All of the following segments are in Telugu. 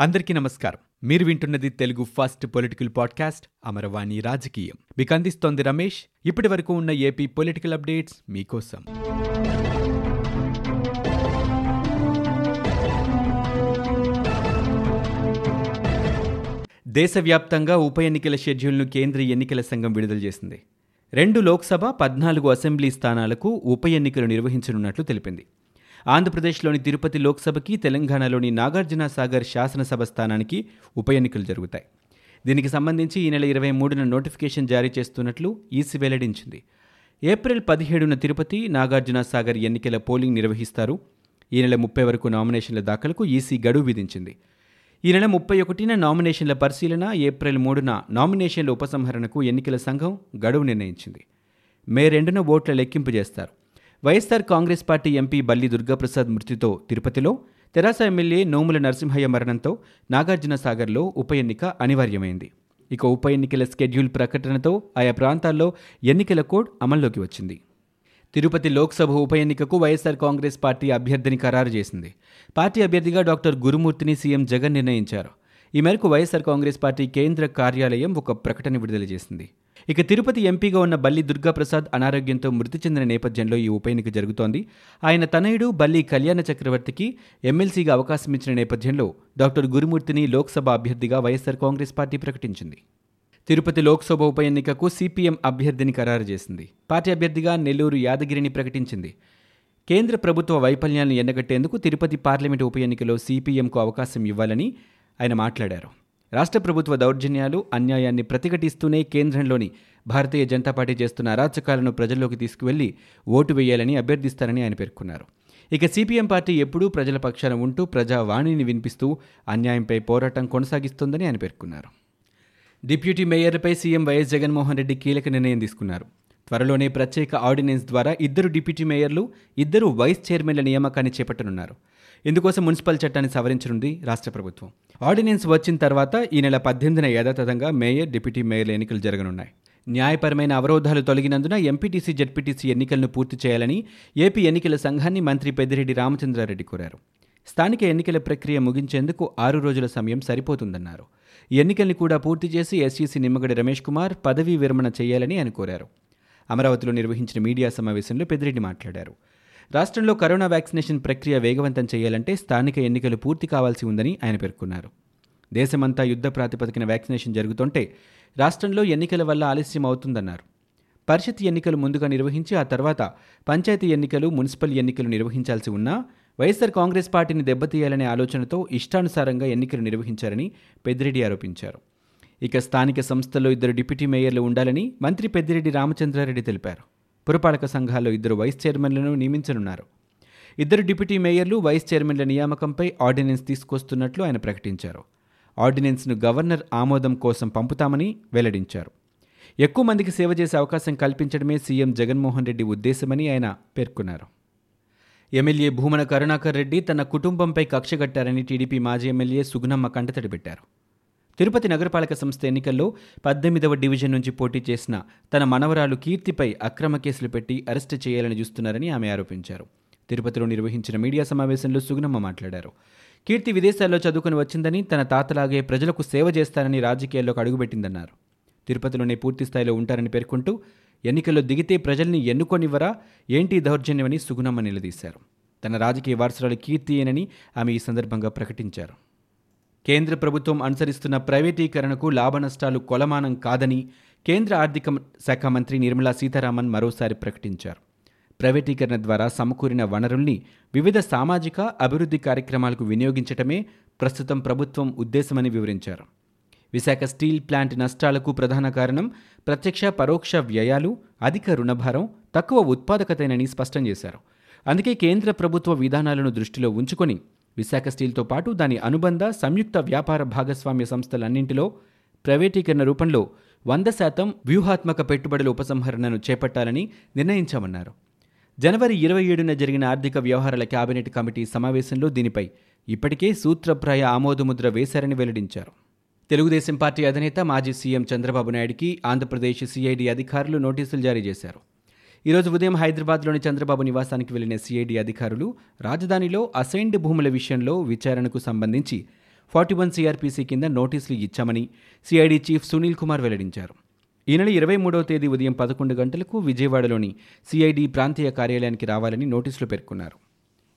అందరికీ నమస్కారం. మీరు వింటున్నది Telugu first political podcast Amaravani రాజకీయం. మీకు అందిస్తోంది రమేష్. ఇప్పటి వరకు ఉన్న ఏపీ పొలిటికల్ అప్డేట్స్ మీకోసం. దేశవ్యాప్తంగా ఉప ఎన్నికల షెడ్యూల్ను కేంద్ర ఎన్నికల సంఘం విడుదల చేసింది. రెండు లోక్సభ పద్నాలుగు అసెంబ్లీ స్థానాలకు ఉప ఎన్నికలు నిర్వహించనున్నట్లు తెలిపింది. ఆంధ్రప్రదేశ్లోని తిరుపతి లోక్సభకి తెలంగాణలోని నాగార్జున సాగర్ శాసనసభ స్థానానికి ఉప ఎన్నికలు జరుగుతాయి. దీనికి సంబంధించి ఈ నెల ఇరవై మూడున నోటిఫికేషన్ జారీ చేస్తున్నట్లు ఈసీ వెల్లడించింది. ఏప్రిల్ పదిహేడున తిరుపతి నాగార్జున సాగర్ ఎన్నికల పోలింగ్ నిర్వహిస్తారు. ఈ నెల ముప్పై వరకు నామినేషన్ల దాఖలకు ఈసీ గడువు విధించింది. ఈ నెల ముప్పై ఒకటిన నామినేషన్ల పరిశీలన ఏప్రిల్ మూడున నామినేషన్ల ఉపసంహరణకు ఎన్నికల సంఘం గడువు నిర్ణయించింది. మే రెండున ఓట్ల లెక్కింపు చేస్తారు. వైఎస్సార్ కాంగ్రెస్ పార్టీ ఎంపీ బల్లి దుర్గాప్రసాద్ మృతితో తిరుపతిలో తెరాస ఎమ్మెల్యే నోముల నరసింహయ్య మరణంతో నాగార్జున సాగర్లో ఉప ఎన్నిక అనివార్యమైంది. ఇక ఉప ఎన్నికల స్కెడ్యూల్ ప్రకటనతో ఆయా ప్రాంతాల్లో ఎన్నికల కోడ్ అమల్లోకి వచ్చింది. తిరుపతి లోక్సభ ఉప ఎన్నికకు వైఎస్సార్ కాంగ్రెస్ పార్టీ అభ్యర్థిని ఖరారు చేసింది. పార్టీ అభ్యర్థిగా డాక్టర్ గురుమూర్తిని సీఎం జగన్ నిర్ణయించారు. ఈ మేరకు వైఎస్సార్ కాంగ్రెస్ పార్టీ కేంద్ర కార్యాలయం ఒక ప్రకటన విడుదల చేసింది. ఇక తిరుపతి ఎంపీగా ఉన్న బల్లి దుర్గాప్రసాద్ అనారోగ్యంతో మృతి చెందిన నేపథ్యంలో ఈ ఉప ఎన్నిక జరుగుతోంది. ఆయన తనయుడు బల్లి కళ్యాణ చక్రవర్తికి ఎమ్మెల్సీగా అవకాశం ఇచ్చిన నేపథ్యంలో డాక్టర్ గురుమూర్తిని లోక్సభ అభ్యర్థిగా వైఎస్సార్ కాంగ్రెస్ పార్టీ ప్రకటించింది. తిరుపతి లోక్సభ ఉప ఎన్నికకు సిపిఎం అభ్యర్థిని ఖరారు చేసింది. పార్టీ అభ్యర్థిగా నెల్లూరు యాదగిరిని ప్రకటించింది. కేంద్ర ప్రభుత్వ వైఫల్యాలను ఎండగట్టేందుకు తిరుపతి పార్లమెంటు ఉప ఎన్నికలో సిపిఎంకు అవకాశం ఇవ్వాలని ఆయన మాట్లాడారు. రాష్ట్ర ప్రభుత్వ దౌర్జన్యాలు అన్యాయాన్ని ప్రతిఘటిస్తూనే కేంద్రంలోని భారతీయ జనతా పార్టీ చేస్తున్న అరాచకాలను ప్రజల్లోకి తీసుకువెళ్ళి ఓటు వేయాలని అభ్యర్థిస్తారని ఆయన పేర్కొన్నారు. ఇక సిపిఎం పార్టీ ఎప్పుడూ ప్రజల పక్షాన ఉంటూ ప్రజావాణిని వినిపిస్తూ అన్యాయంపై పోరాటం కొనసాగిస్తోందని ఆయన పేర్కొన్నారు. డిప్యూటీ మేయర్పై సీఎం వైఎస్ జగన్మోహన్ రెడ్డి కీలక నిర్ణయం తీసుకున్నారు. త్వరలోనే ప్రత్యేక ఆర్డినెన్స్ ద్వారా ఇద్దరు డిప్యూటీ మేయర్లు ఇద్దరు వైస్ చైర్మన్ల నియామకాన్ని చేపట్టనున్నారు. ఇందుకోసం మున్సిపల్ చట్టాన్ని సవరించనుంది రాష్ట్ర ప్రభుత్వం. ఆర్డినెన్స్ వచ్చిన తర్వాత ఈ నెల పద్దెనిమిదిన యథాతథంగా మేయర్ డిప్యూటీ మేయర్ల ఎన్నికలు జరగనున్నాయి. న్యాయపరమైన అవరోధాలు తొలగినందున ఎంపీటీసీ జడ్పీటీసీ ఎన్నికలను పూర్తి చేయాలని ఏపీ ఎన్నికల సంఘాన్ని మంత్రి పెద్దిరెడ్డి రామచంద్రారెడ్డి కోరారు. స్థానిక ఎన్నికల ప్రక్రియ ముగించేందుకు ఆరు రోజుల సమయం సరిపోతుందన్నారు. ఎన్నికల్ని కూడా పూర్తి చేసి ఎస్ఈసీ నిమ్మగడ్డ రమేష్ కుమార్ పదవీ విరమణ చేయాలని ఆయన కోరారు. అమరావతిలో నిర్వహించిన మీడియా సమావేశంలో పెద్దిరెడ్డి మాట్లాడారు. రాష్ట్రంలో కరోనా వ్యాక్సినేషన్ ప్రక్రియ వేగవంతం చేయాలంటే స్థానిక ఎన్నికలు పూర్తి కావాల్సి ఉందని ఆయన పేర్కొన్నారు. దేశమంతా యుద్ధ ప్రాతిపదికన వ్యాక్సినేషన్ జరుగుతుంటే రాష్ట్రంలో ఎన్నికల వల్ల ఆలస్యం అవుతుందన్నారు. పరిషత్ ఎన్నికలు ముందుగా నిర్వహించి ఆ తర్వాత పంచాయతీ ఎన్నికలు మున్సిపల్ ఎన్నికలు నిర్వహించాల్సి ఉన్నా వైఎస్సార్ కాంగ్రెస్ పార్టీని దెబ్బతీయాలనే ఆలోచనతో ఇష్టానుసారంగా ఎన్నికలు నిర్వహించారని పెద్దిరెడ్డి ఆరోపించారు. ఇక స్థానిక సంస్థల్లో ఇద్దరు డిప్యూటీ మేయర్లు ఉండాలని మంత్రి పెద్దిరెడ్డి రామచంద్రారెడ్డి తెలిపారు. పురపాలక సంఘాల్లో ఇద్దరు వైస్ చైర్మన్లను నియమించనున్నారు. ఇద్దరు డిప్యూటీ మేయర్లు వైస్ చైర్మన్ల నియామకంపై ఆర్డినెన్స్ తీసుకొస్తున్నట్లు ఆయన ప్రకటించారు. ఆర్డినెన్స్ను గవర్నర్ ఆమోదం కోసం పంపుతామని వెల్లడించారు. ఎక్కువ మందికి సేవ చేసే అవకాశం కల్పించడమే సీఎం జగన్మోహన్ రెడ్డి ఉద్దేశమని ఆయన పేర్కొన్నారు. ఎమ్మెల్యే భూమన కరుణాకర్ రెడ్డి తన కుటుంబంపై కక్షగట్టారని టీడీపీ మాజీ ఎమ్మెల్యే సుగుణమ్మ కంటతడి పెట్టారు. తిరుపతి నగరపాలక సంస్థ ఎన్నికల్లో పద్దెనిమిదవ డివిజన్ నుంచి పోటీ చేసిన తన మనవరాలు కీర్తిపై అక్రమ కేసులు పెట్టి అరెస్టు చేయాలని చూస్తున్నారని ఆమె ఆరోపించారు. తిరుపతిలో నిర్వహించిన మీడియా సమావేశంలో సుగుణమ్మ మాట్లాడారు. కీర్తి విదేశాల్లో చదువుకుని వచ్చిందని తన తాతలాగే ప్రజలకు సేవ చేస్తానని రాజకీయాల్లోకి అడుగుపెట్టిందన్నారు. తిరుపతిలోనే పూర్తి స్థాయిలో ఉంటారని పేర్కొంటూ ఎన్నికల్లో దిగితే ప్రజల్ని ఎన్నుకొనివ్వరా ఏంటి దౌర్జన్యమని సుగుణమ్మ నిలదీశారు. తన రాజకీయ వారసురాలు కీర్తియేనని ఆమె ఈ సందర్భంగా ప్రకటించారు. కేంద్ర ప్రభుత్వం అనుసరిస్తున్న ప్రైవేటీకరణకు లాభనష్టాలు కొలమానం కాదని కేంద్ర ఆర్థిక శాఖ మంత్రి నిర్మలా సీతారామన్ మరోసారి ప్రకటించారు. ప్రైవేటీకరణ ద్వారా సమకూరిన వనరుల్ని వివిధ సామాజిక అభివృద్ధి కార్యక్రమాలకు వినియోగించటమే ప్రస్తుతం ప్రభుత్వం ఉద్దేశమని వివరించారు. విశాఖ స్టీల్ ప్లాంట్ నష్టాలకు ప్రధాన కారణం ప్రత్యక్ష పరోక్ష వ్యయాలు అధిక రుణభారం తక్కువ ఉత్పాదకతేనని స్పష్టం చేశారు. అందుకే కేంద్ర ప్రభుత్వ విధానాలను దృష్టిలో ఉంచుకొని విశాఖ స్టీల్తో పాటు దాని అనుబంధ సంయుక్త వ్యాపార భాగస్వామ్య సంస్థలన్నింటిలో ప్రైవేటీకరణ రూపంలో వంద శాతం వ్యూహాత్మక పెట్టుబడుల ఉపసంహరణను చేపట్టాలని నిర్ణయించామన్నారు. జనవరి ఇరవై ఏడున జరిగిన ఆర్థిక వ్యవహారాల కేబినెట్ కమిటీ సమావేశంలో దీనిపై ఇప్పటికే సూత్రప్రాయ ఆమోదముద్ర వేశారని వెల్లడించారు. తెలుగుదేశం పార్టీ అధినేత మాజీ సీఎం చంద్రబాబు నాయుడికి ఆంధ్రప్రదేశ్ సిఐడి అధికారులు నోటీసులు జారీ చేశారు. ఈరోజు ఉదయం హైదరాబాద్లోని చంద్రబాబు నివాసానికి వెళ్ళిన సిఐడి అధికారులు రాజధానిలో అసైన్డ్ భూముల విషయంలో విచారణకు సంబంధించి ఫార్టీ వన్ సిఆర్పీసీ కింద నోటీసులు ఇచ్చామని సిఐడి చీఫ్ సునీల్ కుమార్ వెల్లడించారు. ఈ నెల ఇరవై మూడవ తేదీ ఉదయం పదకొండు గంటలకు విజయవాడలోని సిఐడి ప్రాంతీయ కార్యాలయానికి రావాలని నోటీసులు పేర్కొన్నారు.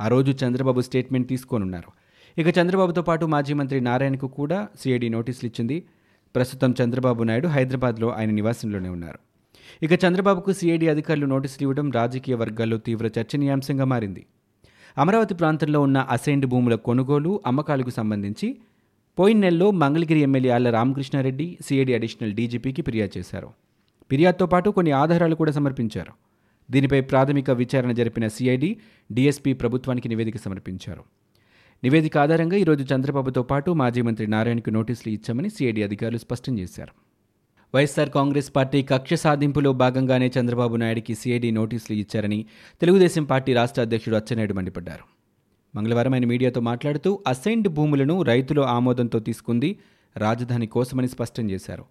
ఆ రోజు చంద్రబాబు స్టేట్మెంట్ తీసుకోనున్నారు. ఇక చంద్రబాబుతో పాటు మాజీ మంత్రి నారాయణకు కూడా సిఐడి నోటీసులు ఇచ్చింది. ప్రస్తుతం చంద్రబాబు నాయుడు హైదరాబాద్లో ఆయన నివాసంలోనే ఉన్నారు. ఇక చంద్రబాబుకు సిఐడి అధికారులు నోటీసులు ఇవ్వడం రాజకీయ వర్గాల్లో తీవ్ర చర్చనీయాంశంగా మారింది. అమరావతి ప్రాంతంలో ఉన్న అసైన్డ్ భూముల కొనుగోలు అమ్మకాలకు సంబంధించి పోయిన నెలలో మంగళగిరి ఎమ్మెల్యే ఆళ్ళ రామకృష్ణారెడ్డి సిఐడి అడిషనల్ డీజీపీకి ఫిర్యాదు చేశారు. ఫిర్యాదుతో పాటు కొన్ని ఆధారాలు కూడా సమర్పించారు. దీనిపై ప్రాథమిక విచారణ జరిపిన సిఐడి డీఎస్పీ ప్రభుత్వానికి నివేదిక సమర్పించారు. నివేదిక ఆధారంగా ఈరోజు చంద్రబాబుతో పాటు మాజీ మంత్రి నారాయణకు నోటీసులు ఇచ్చామని సిఐడి అధికారులు స్పష్టం చేశారు. వైఎస్సార్ కాంగ్రెస్ పార్టీ కక్ష సాధింపులో భాగంగానే చంద్రబాబు నాయుడికి సిఐడి నోటీసులు ఇచ్చారని తెలుగుదేశం పార్టీ రాష్ట్ర అధ్యక్షుడు అచ్చెన్నాయుడు మండిపడ్డారు. మంగళవారం ఆయన మీడియాతో మాట్లాడుతూ అసైన్డ్ భూములను రైతుల ఆమోదంతో తీసుకుంది రాజధాని కోసమని స్పష్టం చేశారు.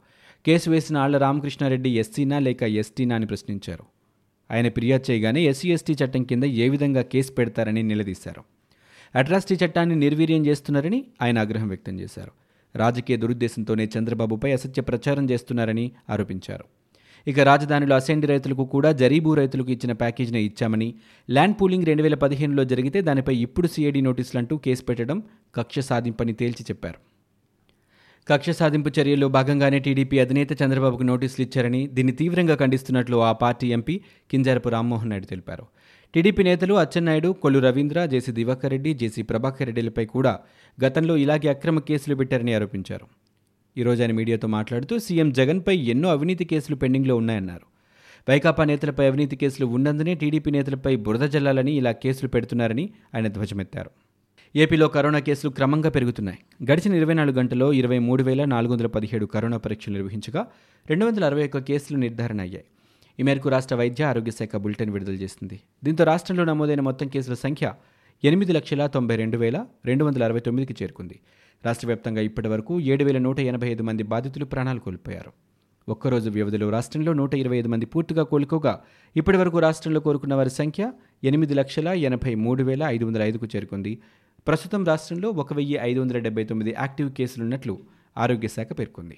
కేసు వేసిన ఆళ్ళ రామకృష్ణారెడ్డి ఎస్సీనా లేక ఎస్టీనా అని ప్రశ్నించారు. ఆయన ఫిర్యాదు చేయగానే ఎస్సీ ఎస్టీ చట్టం కింద ఏ విధంగా కేసు పెడతారని నిలదీశారు. అట్రాసిటీ చట్టాన్ని నిర్వీర్యం చేస్తున్నారని ఆయన ఆగ్రహం వ్యక్తం చేశారు. రాజకీయ దురుద్దేశంతోనే చంద్రబాబుపై అసత్య ప్రచారం చేస్తున్నారని ఆరోపించారు. ఇక రాజధానిలో అసెండి రైతులకు కూడా జరీబు రైతులకు ఇచ్చిన ప్యాకేజీని ఇచ్చామని ల్యాండ్ పూలింగ్ రెండు వేల పదిహేనులో జరిగితే దానిపై ఇప్పుడు సిఐడి నోటీసులంటూ కేసు పెట్టడం కక్ష సాధింపని తేల్చి చెప్పారు. కక్ష సాధింపు చర్యల్లో భాగంగానే టీడీపీ అధినేత చంద్రబాబుకు నోటీసులు ఇచ్చారని దీన్ని తీవ్రంగా ఖండిస్తున్నట్లు ఆ పార్టీ ఎంపీ కింజారపు రామ్మోహన్ నాయుడు తెలిపారు. టీడీపీ నేతలు అచ్చెన్నాయుడు కొల్లు రవీంద్ర జేసీ దివాకర్ రెడ్డి జేసీ ప్రభాకర్ రెడ్డిలపై కూడా గతంలో ఇలాగే అక్రమ కేసులు పెట్టారని ఆరోపించారు. ఈరోజు ఆయన మీడియాతో మాట్లాడుతూ సీఎం జగన్పై ఎన్నో అవినీతి కేసులు పెండింగ్లో ఉన్నాయన్నారు. వైకాపా నేతలపై అవినీతి కేసులు ఉన్నందునే టీడీపీ నేతలపై బురద జల్లాలని ఇలా కేసులు పెడుతున్నారని ఆయన ధ్వజమెత్తారు. ఏపీలో కరోనా కేసులు క్రమంగా పెరుగుతున్నాయి. గడిచిన ఇరవై నాలుగు గంటల్లో ఇరవై మూడు వేల నాలుగు వందల పదిహేడు కరోనా పరీక్షలు నిర్వహించగా రెండు వందల అరవై ఒక్క కేసులు నిర్ధారణ అయ్యాయి. ఈ మేరకు రాష్ట్ర వైద్య ఆరోగ్య శాఖ బులెటిన్ విడుదల చేసింది. దీంతో రాష్ట్రంలో నమోదైన మొత్తం కేసుల సంఖ్య ఎనిమిది లక్షల తొంభై రెండు వేల రెండు వందల అరవై తొమ్మిదికి చేరుకుంది. రాష్ట్ర వ్యాప్తంగా ఇప్పటి వరకు ఏడు వేల నూట ఎనభై ఐదు మంది బాధితులు ప్రాణాలు కోల్పోయారు. ఒక్కరోజు వ్యవధిలో రాష్ట్రంలో నూట ఇరవై ఐదు మంది పూర్తిగా కోలుకోగా ఇప్పటి వరకు రాష్ట్రంలో కోరుకున్న వారి సంఖ్య ఎనిమిది లక్షల ఎనభై మూడు వేల ఐదు వందల ఐదుకు చేరుకుంది. ప్రస్తుతం రాష్ట్రంలో ఒక వెయ్యి ఐదు వందల డెబ్బై తొమ్మిది యాక్టివ్ కేసులున్నట్లు ఆరోగ్య శాఖ పేర్కొంది.